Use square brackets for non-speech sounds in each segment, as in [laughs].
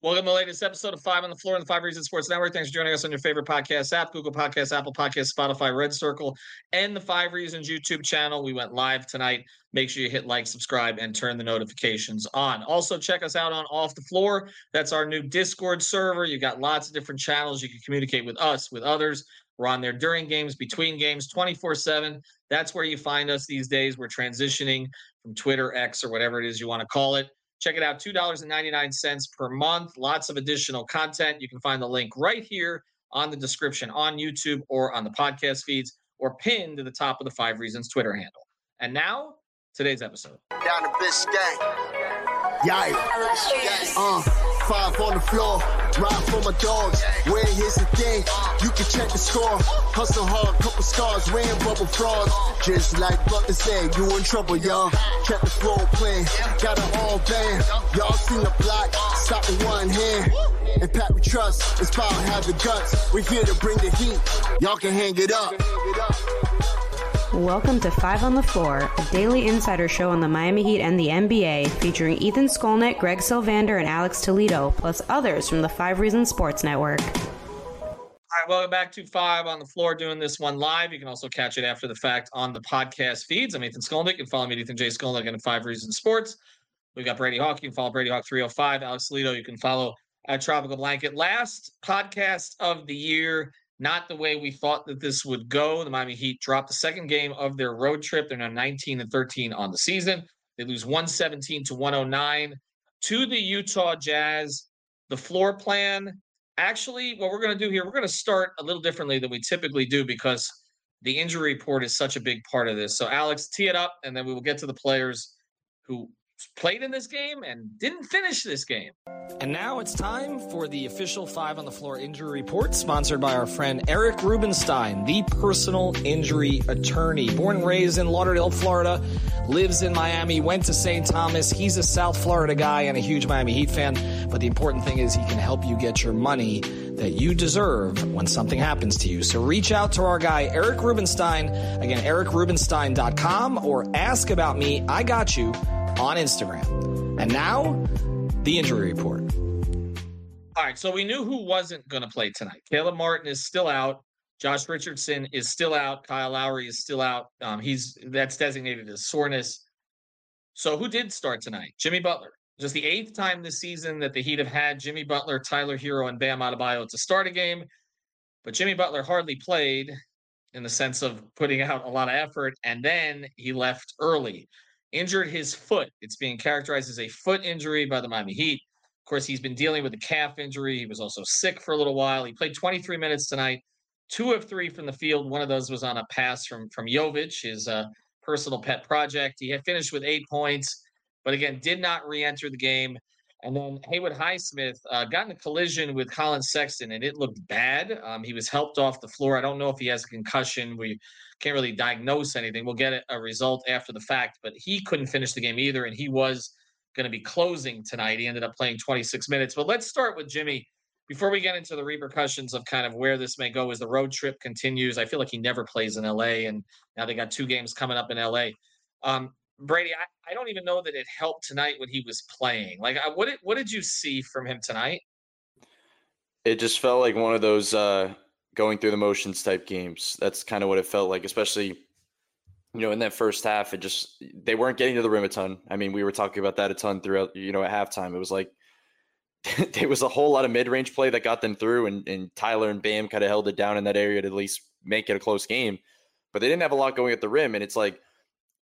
Welcome to the latest episode of Five on the Floor on the Five Reasons Sports Network. Thanks for joining us on your favorite podcast app, Google Podcasts, Apple Podcasts, Spotify, Red Circle, and the Five Reasons YouTube channel. We went live tonight. Make sure you hit like, subscribe, and turn the notifications on. Also, check us out on Off the Floor. That's our new Discord server. You've got lots of different channels. You can communicate with us, with others. We're on there during games, between games, 24 7. That's where you find us these days. We're transitioning from Twitter, X, or whatever it is you want to call it Check it out, $2.99 per month. Lots of additional content. You can find the link right here on the description on YouTube or on the podcast feeds or pinned to the top of the Five Reasons Twitter handle. And now, today's episode. Down to Biscayne. Yikes. Uh, five on the floor, ride for my dogs. Where here's the thing, you can check the score. Hustle hard, couple scars, wearing bubble frauds. Just like Butler said, you in trouble, y'all. Kept the floor playing, got it all band. Y'all seen the block, stop with one hand. And Pat we trust, it's power, have the guts. We here to bring the heat, y'all can hang it up. Welcome to Five on the Floor, a daily insider show on the Miami Heat and the NBA, featuring Ethan Skolnick, Greg Sylvander, and Alex Toledo, plus others from the Five Reasons Sports Network. All right, welcome back to Five on the Floor, doing this one live. You can also catch it after the fact on the podcast feeds. I'm Ethan Skolnick. You can follow me at Ethan J. Skolnick and Five Reasons Sports. We've got Brady Hawk. You can follow Brady Hawk 305. Alex Toledo, you can follow at Tropical Blanket. Last podcast of the year not the way we thought that this would go. The Miami Heat dropped the second game of their road trip. They're now 19 and 13 on the season. They lose 117 to 109 to the Utah Jazz. The floor plan, actually, what we're going to do here, we're going to start a little differently than we typically do because the injury report is such a big part of this. So, Alex, tee it up, and then we will get to the players who played in this game and didn't finish this game. And now it's time for the official Five on the Floor injury report, sponsored by our friend Eric Rubenstein, the personal injury attorney. Born and raised in Lauderdale, Florida, lives in Miami, went to St. Thomas. He's a South Florida guy and a huge Miami Heat fan. But the important thing is he can help you get your money that you deserve when something happens to you. So reach out to our guy, Eric Rubenstein. Again, ericrubenstein.com or ask about me. I got you on Instagram. And now, the injury report. All right, so we knew who wasn't going to play tonight. Caleb Martin is still out. Josh Richardson is still out. Kyle Lowry is still out. Um, he's that's designated as soreness. So who did start tonight? Jimmy Butler. Just the eighth time this season that the Heat have had Jimmy Butler, Tyler Herro, and Bam Adebayo to start a game. But Jimmy Butler hardly played in the sense of putting out a lot of effort, and then he left early injured his foot. It's being characterized as a foot injury by the Miami Heat. Of course, he's been dealing with a calf injury. He was also sick for a little while. He played 23 minutes tonight, two of three from the field. One of those was on a pass from from Jovic, his uh, personal pet project. He had finished with eight points, but again, did not re-enter the game. And then Haywood Highsmith uh, got in a collision with Collin Sexton, and it looked bad. Um, he was helped off the floor. I don't know if he has a concussion. We can't really diagnose anything. We'll get a result after the fact, but he couldn't finish the game either, and he was going to be closing tonight. He ended up playing 26 minutes. But let's start with Jimmy. Before we get into the repercussions of kind of where this may go as the road trip continues, I feel like he never plays in LA, and now they got two games coming up in LA. Um, Brady, I, I don't even know that it helped tonight when he was playing. Like, I, what did what did you see from him tonight? It just felt like one of those uh, going through the motions type games. That's kind of what it felt like, especially you know in that first half. It just they weren't getting to the rim a ton. I mean, we were talking about that a ton throughout. You know, at halftime, it was like [laughs] there was a whole lot of mid range play that got them through, and, and Tyler and Bam kind of held it down in that area to at least make it a close game. But they didn't have a lot going at the rim, and it's like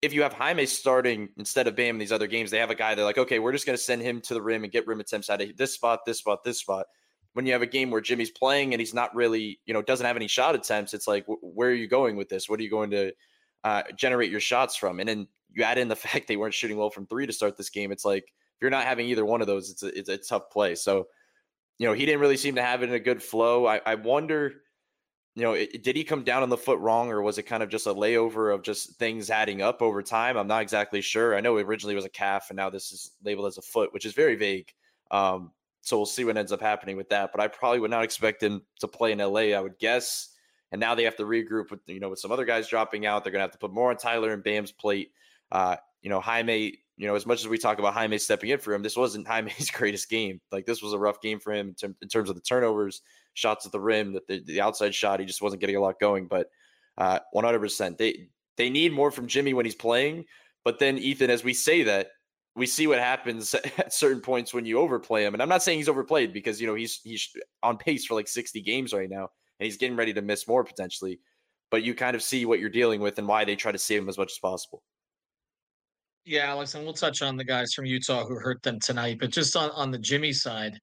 if you have Jaime starting instead of Bam in these other games, they have a guy they're like, okay, we're just going to send him to the rim and get rim attempts out of this spot, this spot, this spot. When you have a game where Jimmy's playing and he's not really, you know, doesn't have any shot attempts, it's like, where are you going with this? What are you going to uh, generate your shots from? And then you add in the [laughs] fact they weren't shooting well from three to start this game. It's like if you're not having either one of those, it's a, it's a tough play. So, you know, he didn't really seem to have it in a good flow. I, I wonder you know, it, did he come down on the foot wrong, or was it kind of just a layover of just things adding up over time? I'm not exactly sure. I know originally was a calf, and now this is labeled as a foot, which is very vague. Um, so we'll see what ends up happening with that. But I probably would not expect him to play in LA. I would guess. And now they have to regroup with you know with some other guys dropping out. They're gonna have to put more on Tyler and Bam's plate. Uh, you know, Jaime you know, as much as we talk about Jaime stepping in for him, this wasn't [laughs] Jaime's greatest game. Like this was a rough game for him in, term, in terms of the turnovers, shots at the rim, that the, the outside shot, he just wasn't getting a lot going. But uh, 100%, they they need more from Jimmy when he's playing. But then Ethan, as we say that, we see what happens [laughs] at certain points when you overplay him. And I'm not saying he's overplayed because you know he's he's on pace for like 60 games right now, and he's getting ready to miss more potentially. But you kind of see what you're dealing with and why they try to save him as much as possible. Yeah, Alex, and we'll touch on the guys from Utah who hurt them tonight. But just on, on the Jimmy side,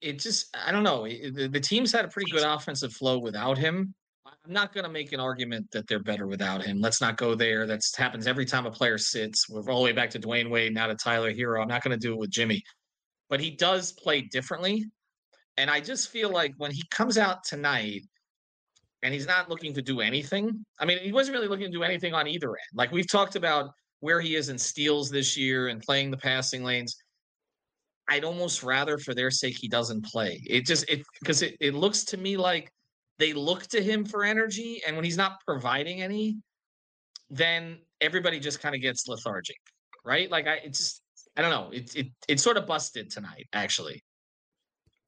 it, just, I don't know. The, the team's had a pretty good offensive flow without him. I'm not going to make an argument that they're better without him. Let's not go there. That happens every time a player sits. We're all the way back to Dwyane Wade, now to Tyler Herro. I'm not going to do it with Jimmy, but he does play differently. And I just feel like when he comes out tonight and he's not looking to do anything, I mean, he wasn't really looking to do anything on either end. Like we've talked about where he is in steals this year and playing the passing lanes. I'd almost rather for their sake he doesn't play. It just it because it, it looks to me like they look to him for energy, and when he's not providing any, then everybody just kind of gets lethargic, right? Like I it's just I don't know. It it it sort of busted tonight, actually.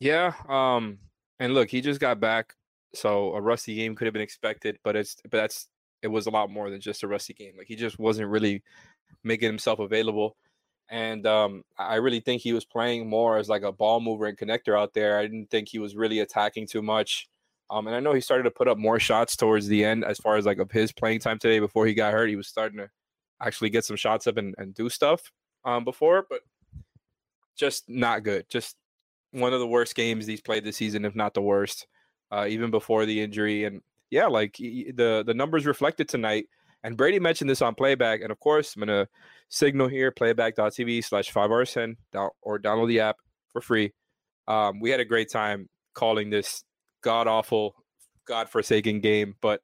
Yeah. Um, and look, he just got back. So a rusty game could have been expected, but it's but that's it was a lot more than just a rusty game. Like he just wasn't really making himself available. And um, I really think he was playing more as like a ball mover and connector out there. I didn't think he was really attacking too much. Um, and I know he started to put up more shots towards the end as far as like of his playing time today before he got hurt. He was starting to actually get some shots up and, and do stuff um, before, but just not good. Just one of the worst games he's played this season, if not the worst, uh, even before the injury. And yeah, like the the numbers reflected tonight. And Brady mentioned this on playback. And of course, I'm gonna signal here playback.tv slash five RSN or download the app for free. Um, we had a great time calling this god awful, god forsaken game. But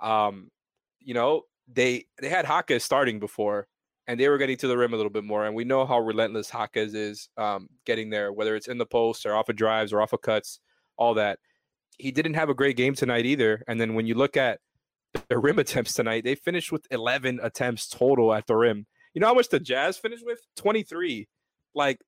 um, you know, they they had Jaquez starting before and they were getting to the rim a little bit more. And we know how relentless Jaquez is um, getting there, whether it's in the post or off of drives or off of cuts, all that he didn't have a great game tonight either. And then when you look at the rim attempts tonight, they finished with 11 attempts total at the rim. You know how much the Jazz finished with? 23. Like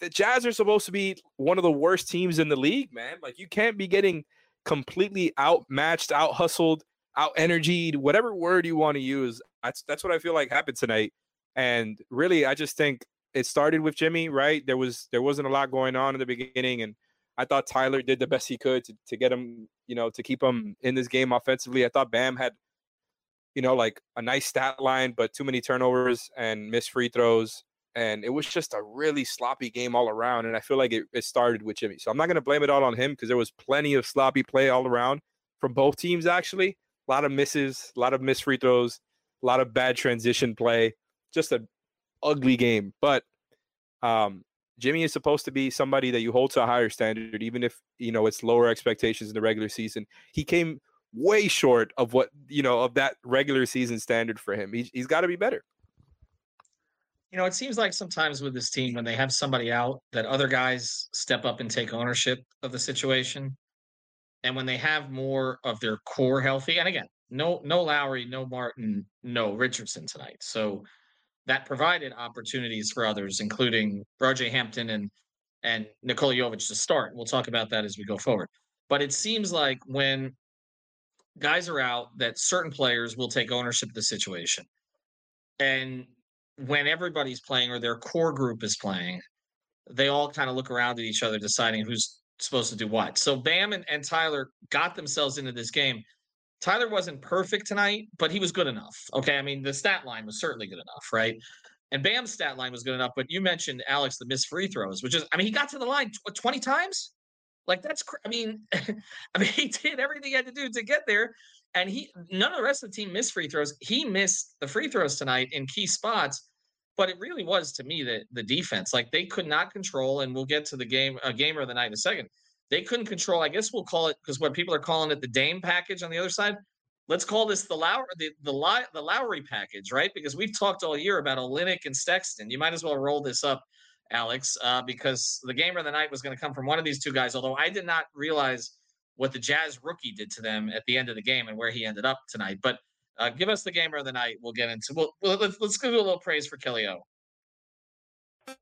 the Jazz are supposed to be one of the worst teams in the league, man. Like you can't be getting completely outmatched, out hustled, out energied, whatever word you want to use. That's that's what I feel like happened tonight. And really, I just think it started with Jimmy, right? There was there wasn't a lot going on in the beginning, and I thought Tyler did the best he could to, to get him, you know, to keep him in this game offensively. I thought Bam had, you know, like a nice stat line, but too many turnovers and missed free throws. And it was just a really sloppy game all around. And I feel like it, it started with Jimmy. So I'm not going to blame it all on him because there was plenty of sloppy play all around from both teams, actually. A lot of misses, a lot of missed free throws, a lot of bad transition play. Just an ugly game. But um, Jimmy is supposed to be somebody that you hold to a higher standard, even if you know it's lower expectations in the regular season. He came way short of what you know of that regular season standard for him. He, he's got to be better. You know, it seems like sometimes with this team, when they have somebody out, that other guys step up and take ownership of the situation. And when they have more of their core healthy, and again, no, no Lowry, no Martin, no Richardson tonight. So that provided opportunities for others, including RJ Hampton and and Nikola Jovic to start. We'll talk about that as we go forward. But it seems like when guys are out, that certain players will take ownership of the situation. And when everybody's playing or their core group is playing, they all kind of look around at each other, deciding who's supposed to do what. So Bam and, and Tyler got themselves into this game Tyler wasn't perfect tonight, but he was good enough. Okay. I mean, the stat line was certainly good enough, right? And Bam's stat line was good enough. But you mentioned, Alex, the missed free throws, which is, I mean, he got to the line 20 times. Like, that's, I mean, [laughs] I mean, he did everything he had to do to get there. And he, none of the rest of the team missed free throws. He missed the free throws tonight in key spots. But it really was to me that the defense, like they could not control, and we'll get to the game, a gamer of the night in a second they couldn't control. I guess we'll call it because what people are calling it the Dame package on the other side. Let's call this the Lowry the the, the Lowry package, right? Because we've talked all year about Olynyk and Sexton. You might as well roll this up, Alex, uh, because the gamer of the night was going to come from one of these two guys. Although I did not realize what the Jazz rookie did to them at the end of the game and where he ended up tonight. But Uh, give us the gamer of the night. We'll get into. We'll, we'll let's let's give a little praise for Kelly O.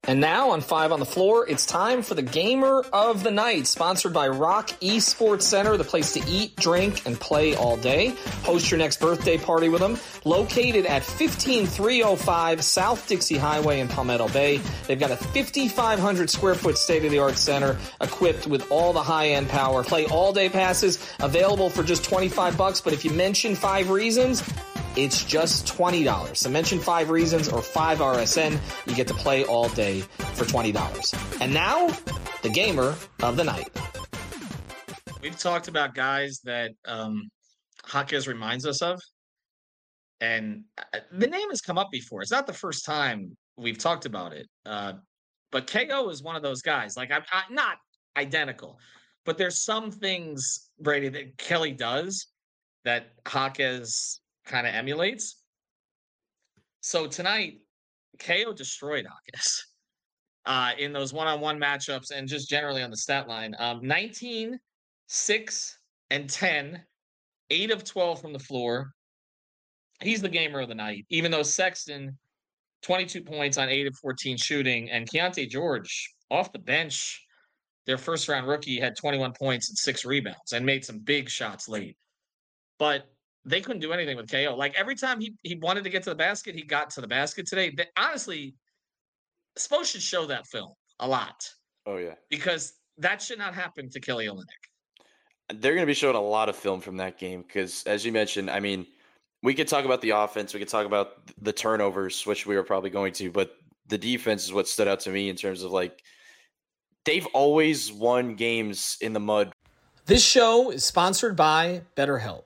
And now on Five on the Floor, it's time for the Gamer of the Night, sponsored by ROK Esports Center, the place to eat, drink, and play all day. Host your next birthday party with them. Located at 15305 South Dixie Highway in Palmetto Bay, they've got a 5,500 square foot state of the art center equipped with all the high end power. Play all day passes available for just 25 bucks. But if you mention five reasons, it's just $20. So mention five reasons or five RSN. You get to play all day for $20. And now, the gamer of the night. We've talked about guys that um, reminds us of. And uh, the name has come up before. It's not the first time we've talked about it. Uh, but KO is one of those guys. Like, I'm, I'm not identical, but there's some things, Brady, that Kelly does that Jaquez kind of emulates. So tonight, KO destroyed Jaquez [laughs] uh, in those one-on-one matchups and just generally on the stat line. Um, 19, 6, and 10, 8 of 12 from the floor. He's the gamer of the night, even though Sexton, 22 points on 8 of 14 shooting, and Keyonte George off the bench, their first round rookie, had 21 points and six rebounds and made some big shots late. But they couldn't do anything with KO. Like every time he he wanted to get to the basket, he got to the basket today. They, honestly, Spo should show that film a lot. Oh yeah, because that should not happen to Kelly Olynyk. They're going to be showing a lot of film from that game because, as you mentioned, I mean, we could talk about the offense, we could talk about the turnovers, which we were probably going to, but the defense is what stood out to me in terms of like they've always won games in the mud. This show is sponsored by BetterHelp.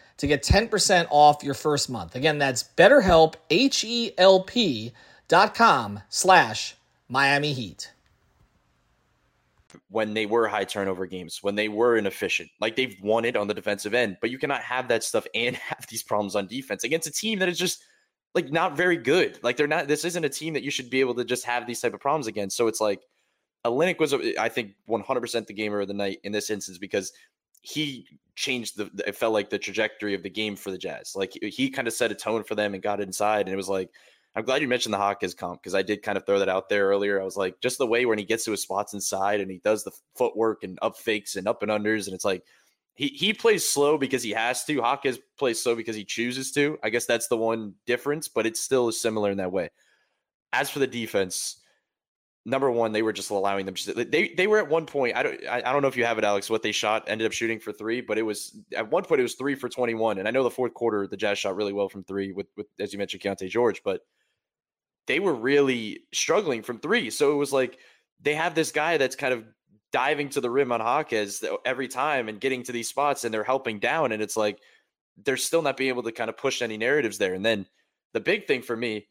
to get 10% off your first month. Again, that's betterhelp, H-E-L-P dot com slash Miami Heat. When they were high turnover games, when they were inefficient, like they've won it on the defensive end, but you cannot have that stuff [laughs] and have these problems on defense against a team that is just like not very good. Like they're not. This isn't a team that you should be able to just have these type of problems against. So it's like, Olynyk was, I think, 100% the gamer of the night in this instance because he changed the it felt like the trajectory of the game for the Jazz. Like he, kind of set a tone for them and got inside. And it was like, I'm glad you mentioned the Hawkins comp because I did kind of throw that out there earlier. I was like, just the way when he gets to his spots inside and he does the footwork and up fakes and up and unders, and it's like he he plays slow because he has to. Hawkins plays slow because he chooses to. I guess that's the one difference, but it's still similar in that way. As for the defense, number one, they were just allowing them. They they were at one point. I don't I, I don't know if you have it, Alex. What they shot ended up shooting for three, but it was at one point it was three for twenty one. And I know the fourth quarter the Jazz shot really well from three with with as you mentioned Keyonte George, but they were really struggling from three. So it was like they have this guy that's kind of diving to the rim on Jaquez every time and getting to these spots, and they're helping down, and it's like they're still not being able to kind of push any narratives there. And then the big thing for me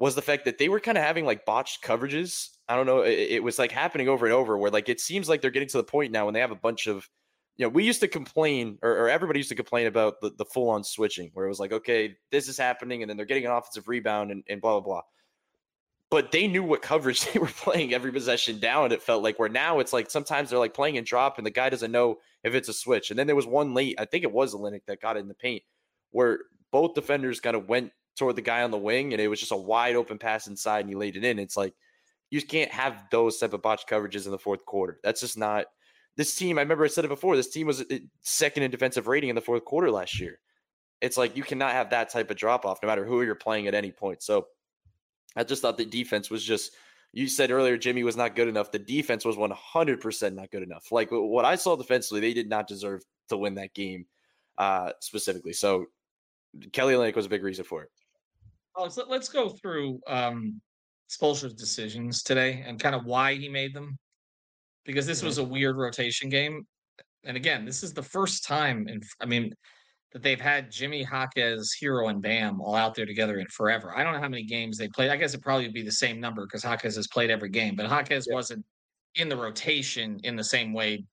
was the fact that they were kind of having like botched coverages. I don't know. It, it, was like happening over and over where like it seems like they're getting to the point now when they have a bunch of, you know, we used to complain or, or everybody used to complain about the, the full on switching where it was like, okay, this is happening. And then they're getting an offensive rebound and, and blah, blah, blah. But they knew what coverage [laughs] they were playing every possession down. It felt like where now it's like sometimes they're like playing and drop and the guy doesn't know if it's a switch. And then there was one late, I think it was a Olynyk that got in the paint where both defenders kind of went toward the guy on the wing, and it was just a wide open pass inside, and he laid it in. It's like you can't have those type of botch coverages in the fourth quarter. That's just not this team. I remember I said it before. This team was uh, second in defensive rating in the fourth quarter last year. it's like you cannot have that type of drop off no matter who you're playing at any point. So I just thought the defense was just you said earlier Jimmy was not good enough. The defense was 100% not good enough. Like what I saw defensively, they did not deserve to win that game uh, specifically. So Kelly Olynyk was a big reason for it. Alex, let's go through um, Spoelstra's decisions today and kind of why he made them, because this was a weird rotation game. And again, this is the first time, in, I mean, that they've had Jimmy Jaquez, Herro, and Bam all out there together in forever. I don't know how many games they played. I guess it probably would be the same number because Jaquez has played every game, but Jaquez yeah. wasn't in the rotation in the same way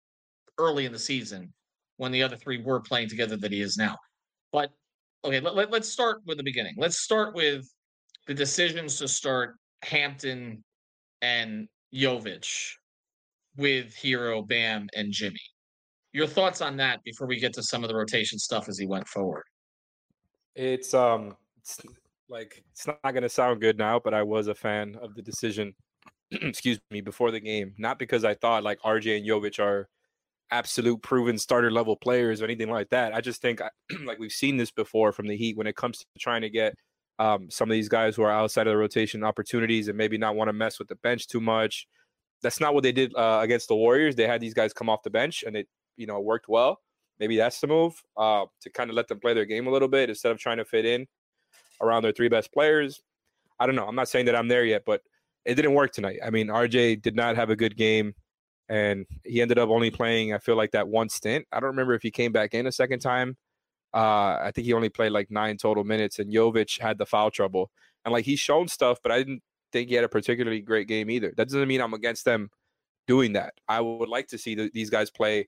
early in the season when the other three were playing together that he is now. But okay, let, let, let's start with the beginning. Let's start with the decisions to start Hampton and Jovic with Herro, Bam, and Jimmy. Your thoughts on that before we get to some of the rotation stuff as he went forward? It's um, it's like it's not going to sound good now, but I was a fan of the decision. [clears throat] excuse me, before the game, not because I thought like RJ and Jovic are absolute proven starter level players or anything like that. I just think [clears throat] like we've seen this before from the Heat when it comes to trying to get um, some of these guys who are outside of the rotation opportunities and maybe not want to mess with the bench too much. That's not what they did uh, against the Warriors. They had these guys come off the bench and it you know worked well. Maybe that's the move uh, to kind of let them play their game a little bit instead of trying to fit in around their three best players. I don't know. I'm not saying that I'm there yet, but it didn't work tonight. I mean, RJ did not have a good game, and he ended up only playing. I feel like that one stint. I don't remember if he came back in a second time. Uh, I think he only played like nine total minutes, and Jovic had the foul trouble. And like he's shown stuff, but I didn't think he had a particularly great game either. That doesn't mean I'm against them doing that. I would like to see the, these guys play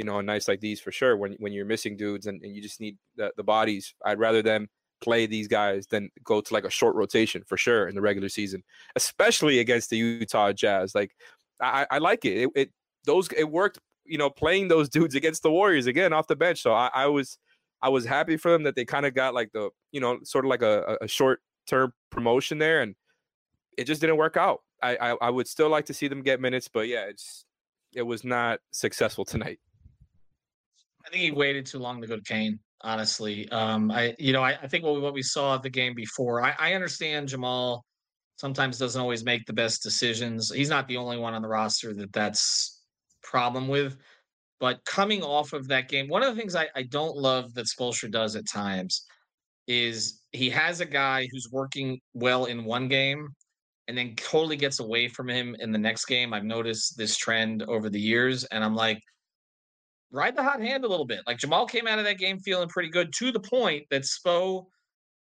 you know, nights like these for sure when when you're missing dudes and, and you just need the, the bodies. I'd rather them play these guys than go to like a short rotation for sure in the regular season, especially against the Utah Jazz. Like I, I like it. it. It those it worked. You know, playing those dudes against the Warriors again off the bench. So I, I was I was happy for them that they kind of got like the you know sort of like a, a short term promotion there, and it just didn't work out. I, I I would still like to see them get minutes, but yeah, it's it was not successful [laughs] tonight. I think he waited too long to go to Cain. Honestly, um, I you know I, I think what we, what we saw the game before. I, I understand Jamal sometimes doesn't always make the best decisions. He's not the only one on the roster that that's problem with. But coming off of that game, one of the things I, I don't love that Spoelstra does at times is he has a guy who's working well in one game and then totally gets away from him in the next game. I've noticed this trend over the years, and I'm like, ride the hot hand a little bit. Like Jamal came out of that game feeling pretty good to the point that Spo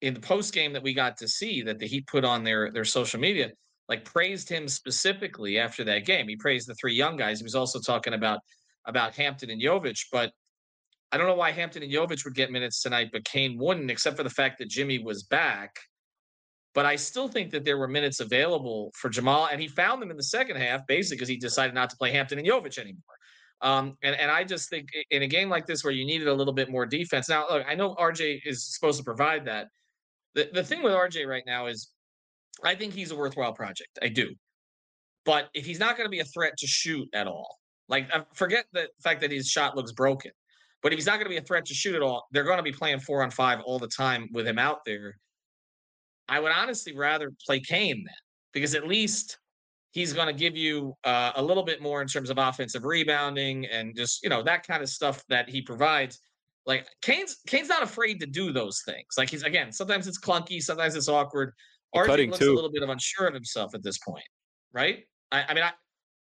in the post game that we got to see that the Heat put on their their social media, like praised him specifically after that game. He praised the three young guys. He was also talking about about Hampton and Jovic, but I don't know why Hampton and Jovic would get minutes tonight, but Cain wouldn't, except for the fact that Jimmy was back. But I still think that there were minutes available for Jamal, and he found them in the second half, basically because he decided not to play Hampton and Jovic anymore. Um, and, and I just think in a game like this where you needed a little bit more defense. Now, look, I know RJ is supposed to provide that. The, the thing with RJ right now is I think he's a worthwhile project. I do. But if he's not going to be a threat to shoot at all, like uh, forget the fact that his shot looks broken, but if he's not going to be a threat to shoot at all, they're going to be playing four on five all the time with him out there. I would honestly rather play Cain then because at least he's going to give you uh, a little bit more in terms of offensive rebounding and just you know that kind of stuff that he provides. Like Cain's Cain's not afraid to do those things. Like he's again, sometimes it's clunky, sometimes it's awkward. RJ looks too. a little bit of unsure of himself at this point, right? I, I mean, I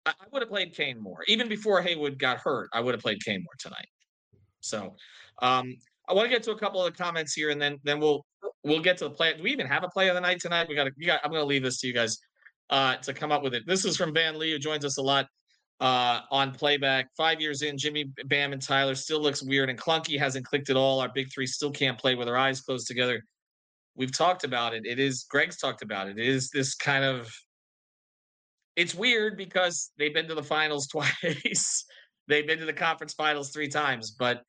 I would have played Cain more even before Haywood got hurt. I would have played Cain more tonight. So, um, I want to get to a couple of the comments here, and then then we'll we'll get to the play. Do we even have a play of the night tonight? We got to. Got, I'm going to leave this to you guys uh, to come up with it. This is from Van Lee, who joins us a lot uh, on playback. Five years in, Jimmy Bam and Tyler still looks weird and clunky. Hasn't clicked at all. Our big three still can't play with our eyes closed together. We've talked about it. It is Greg's talked about it. It is this kind of. It's weird because they've been to the finals [laughs] twice. they've been to the conference finals three times, but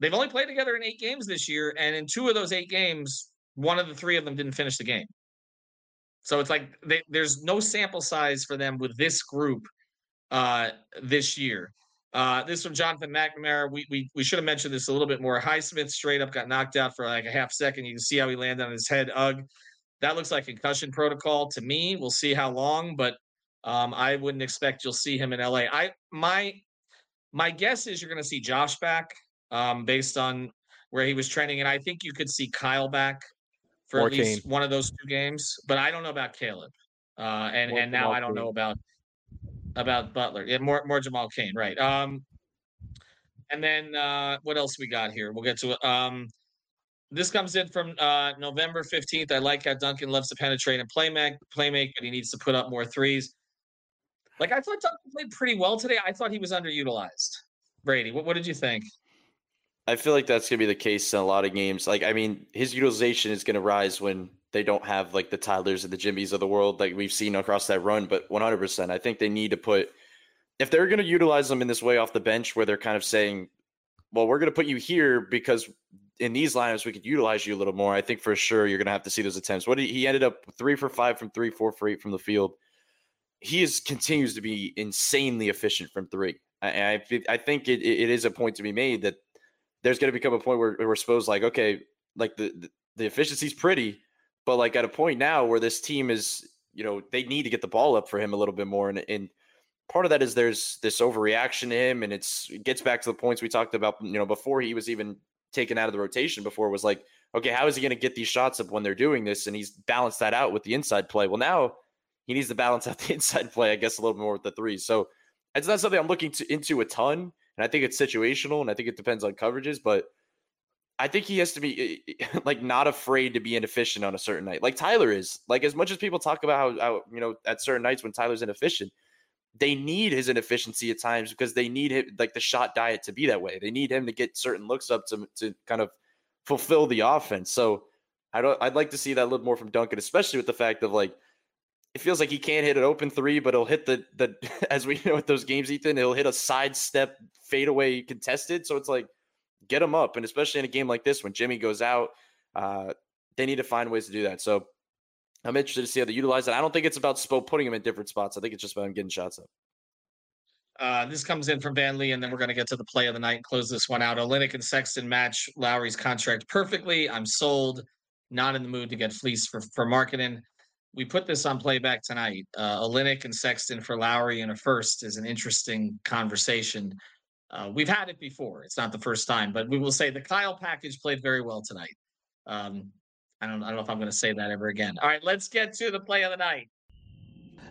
they've only played together in eight games this year. And in two of those eight games, one of the three of them didn't finish the game. So it's like they, there's no sample size for them with this group uh, this year. Uh, this from Jonathan McNamara. We, we we should have mentioned this a little bit more. Highsmith straight up got knocked out for like a half second. You can see how he landed on his head. Ugh. That looks like concussion protocol to me. We'll see how long, but um, I wouldn't expect you'll see him in LA. I my my guess is you're going to see Josh back um, based on where he was training, and I think you could see Kyle back for Or at least one of those two games. But I don't know about Caleb, uh, and More and now I don't know about about Butler. Yeah, more more Jamal Cain, right? Um, and then uh, what else we got here? We'll get to it. Um, this comes in from uh, November 15th. I like how Duncan loves to penetrate and play make, play make, but he needs to put up more threes. Like I thought Duncan played pretty well today. I thought he was underutilized. Brady, what, what did you think? I feel like that's gonna be the case in a lot of games. Like, I mean, his utilization is gonna rise when they don't have like the Tylers and the Jimmies of the world, like we've seen across that run. But 100, percent I think they need to put if they're gonna utilize them in this way off the bench, where they're kind of saying, "Well, we're gonna put you here because in these lineups we could utilize you a little more." I think for sure you're gonna have to see those attempts. What he, he ended up three for five from three, four for eight from the field. He is continues to be insanely efficient from three. I I, I think it, it is a point to be made that there's going to become a point where, where we're supposed like okay like the, the the efficiency's pretty but like at a point now where this team is you know they need to get the ball up for him a little bit more and and part of that is there's this overreaction to him and it's it gets back to the points we talked about you know before he was even taken out of the rotation before was like okay how is he going to get these shots up when they're doing this and he's balanced that out with the inside play well now he needs to balance out [laughs] the inside play i guess a little more with the threes so it's not something i'm looking to, into a ton and I think it's situational, and I think it depends on coverages. But I think he has to be eh, eh, [laughs] like not afraid to be inefficient on a certain night, like Tyler is. Like as much as people talk about how, how you know at certain nights when Tyler's inefficient, they need his inefficiency at times because they need him like the shot diet to be that way. They need him to get certain looks up to to kind of fulfill the offense. So I don't. I'd like to see that a little more from Duncan, especially with the fact of like it feels like he can't hit an open three, but he'll hit the the [laughs] as we know with those games, Ethan, he'll hit a sidestep fadeaway contested. So it's like get them up, and especially in a game like this when Jimmy goes out, uh, they need to find ways to do that. So I'm interested to see how they utilize it. I don't think it's about Spo putting him in different spots. I think it's just about him getting shots up. Uh, this comes in from Van Lee, and then we're going to get to the play of the night and close this one out. Olynyk and Sexton match Lowry's contract perfectly. I'm sold. Not in the mood to get fleeced for for marketing. We put this on playback tonight. Uh, Olynyk and Sexton for Lowry in a first is an interesting conversation. Uh, we've had it before. It's not the first time, but we will say the Kyle package played very well tonight. Um, I don't. I don't know if I'm going to say that ever again. All right, let's get to the play of the night.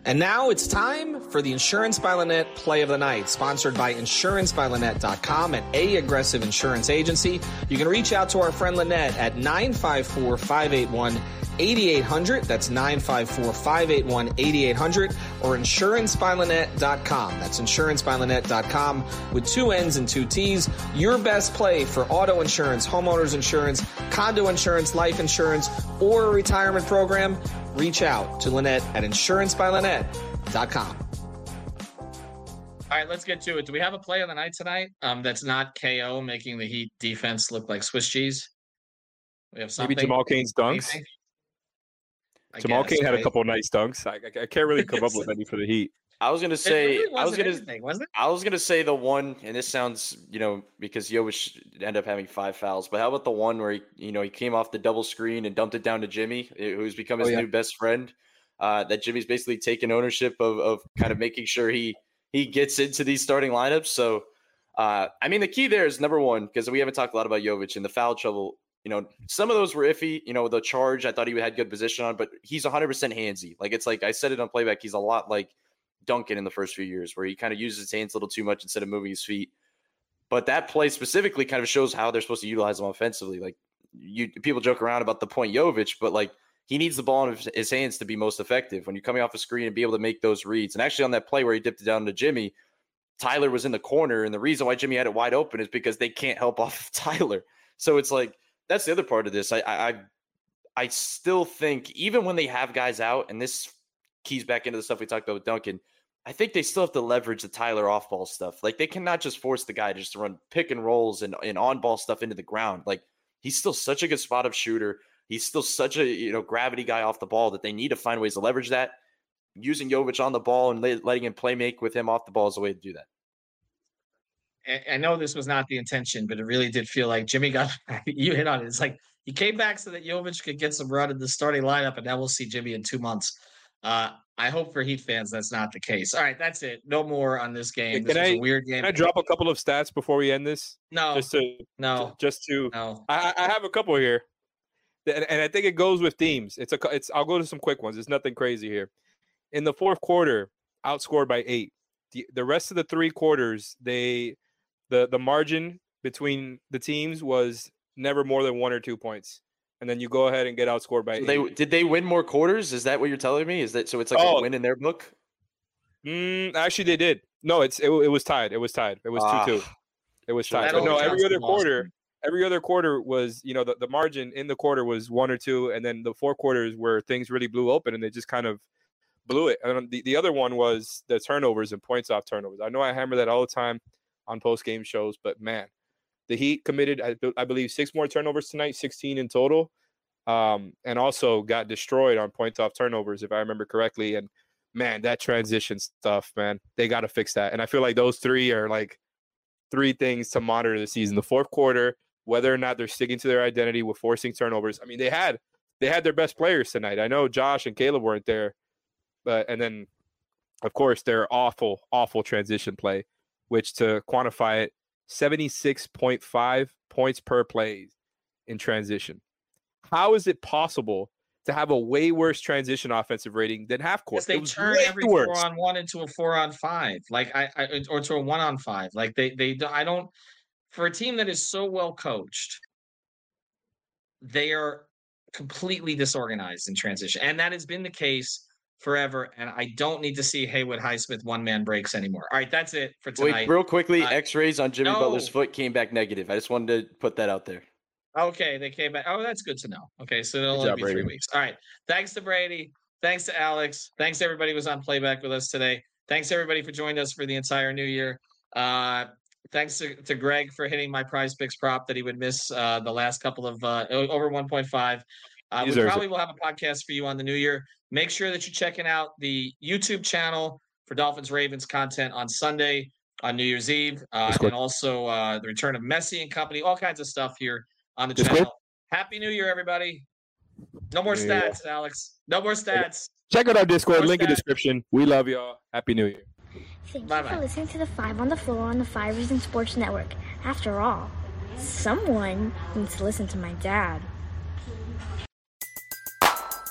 And now it's time for the Insurance by Linnette play of the night, sponsored by insurancebylinnette.com and A Aggressive Insurance Agency. You can reach out to our friend Linnette at 954 581 8800. That's 954 581 8800 or insurancebylinnette.com. That's insurancebylinnette.com with two N's and two T's. Your best play for auto insurance, homeowners insurance, condo insurance, life insurance, or a retirement program. Reach out to Linnette at insurancebylinnette.com. All right, let's get to it. Do we have a play of the night tonight? Um, that's not KO making the Heat defense look like Swiss cheese. We have something. Maybe Jamal Cain's dunks. anything? Jamal guess, Cain had a couple of nice dunks. I, I, I can't really [laughs] come up with any for the Heat. I was gonna say really I was gonna anything. I was gonna say the one, and this sounds, you know, because Jovic ended up having five fouls. But how about the one where he, you know, he came off the double screen and dumped it down to Jimmy, eh, who's become his Oh, yeah. new best friend. Uh, that Jimmy's basically taken ownership of, of kind of making sure he he gets into these starting lineups. So, uh, I mean, the key there is number one because we haven't talked a lot about Jovic and the foul trouble. You know, some of those were iffy. You know, the charge I thought he had good position on, but he's 100% handsy. Like it's like I said it on playback. He's a lot like Duncan in the first few years, where he kind of uses his hands a little too much instead of moving his feet. But that play specifically kind of shows how they're supposed to utilize him offensively. Like you, people joke around about the point Jovic, but like he needs the ball in his- hands to be most effective when you're coming off a screen and be able to make those reads. And actually, on that play where he dipped it down to Jimmy, Tyler was in the corner, and the reason why Jimmy had it wide open is because they can't help [laughs] off of Tyler. So it's like that's the other part of this. I, I- I still think even when they have guys out, and this keys back into the stuff we talked about with Duncan. I think they still have to leverage the Tyler off ball stuff. Like they cannot just force the guy just to run pick and rolls and, and on ball stuff into the ground. Like he's still such a good spot up shooter. He's still such a you know gravity guy off the ball that they need to find ways to leverage that. Using Jovic on the ball and letting him play make with him off the ball is a way to do that. I know this was not the intention, but it really did feel like Jimmy got [laughs] you hit on it. It's like he came back so that Jovic could get some run in the starting lineup, and now we'll see Jimmy in two months. Uh, I hope for Heat fans that's not the case. All right, that's it. No more on this game. This can I, a weird game. Can I drop a couple of stats before we end this? No, Just to no, just to no. I, I have a couple here, and, and I think it goes with themes. It's a it's. I'll go to some quick ones. It's nothing crazy here. In the fourth quarter, outscored by eight. The the rest of the three quarters, they the the margin between the teams was never more than one or two points, and then you go ahead and get outscored by So they did they win more quarters? Is that what you're telling me? Is that so? It's like Oh. a win in their book. Mm, actually, they did. No, it's it, it was tied. It was tied. It was Ah. two two. It was tied. that But no, every other for Boston. quarter, every other quarter was you know the, the margin in the quarter was one or two, and then the four quarters where things really blew open and they just kind of blew it. And the, the other one was the turnovers and points off turnovers. I know I hammer that all the time on post game shows, but man, the Heat committed I, I believe six more turnovers tonight, sixteen in total, um, and also got destroyed on points off turnovers if I remember correctly. And man, that transition stuff, man, they got to fix that. And I feel like those three are like three things to monitor the season. The fourth quarter, whether or not they're sticking to their identity with forcing turnovers. I mean, they had they had their best players tonight. I know Josh and Caleb weren't there, but and then of course their awful, awful transition play, which to quantify it, 76.5 points per play in transition. How is it possible to have a way worse transition offensive rating than half court? Because they It was turn every worse. four on one into a four on five, like I, I or to a one on five. Like they, they, I don't. For a team that is so well coached, they are completely disorganized in transition, and that has been the case forever. And I don't need to see Haywood Highsmith one man breaks anymore. All right, that's it for tonight. Wait, real quickly, Uh, X-rays on Jimmy Butler's foot came back negative. I just wanted to put that out there. Okay, they came back. Oh, that's good to know. Okay, so it'll Good only job, be three Brady. weeks. All right. Thanks to Brady. Thanks to Alex. Thanks to everybody who was on playback with us today. Thanks everybody for joining us for the entire new year. Uh, thanks to, to Greg for hitting my PrizePicks prop that he would miss uh, the last couple of uh, over 1.5. Uh, we Deserves it. probably will have a podcast for you on the new year. Make sure that you're checking out the YouTube channel for Dolphins Ravens content on Sunday, on New Year's Eve, uh, and also uh, the return of Messi and company, all kinds of stuff here on the Discord. channel. Happy New Year, everybody. No more New Year. stats, Alex. No more stats. Check out our Discord, Post link in that. description. We love y'all. Happy New Year. Thank Bye you for listening to the Five on the Floor on the Five Reasons Sports Network. After all, someone needs to listen to my dad.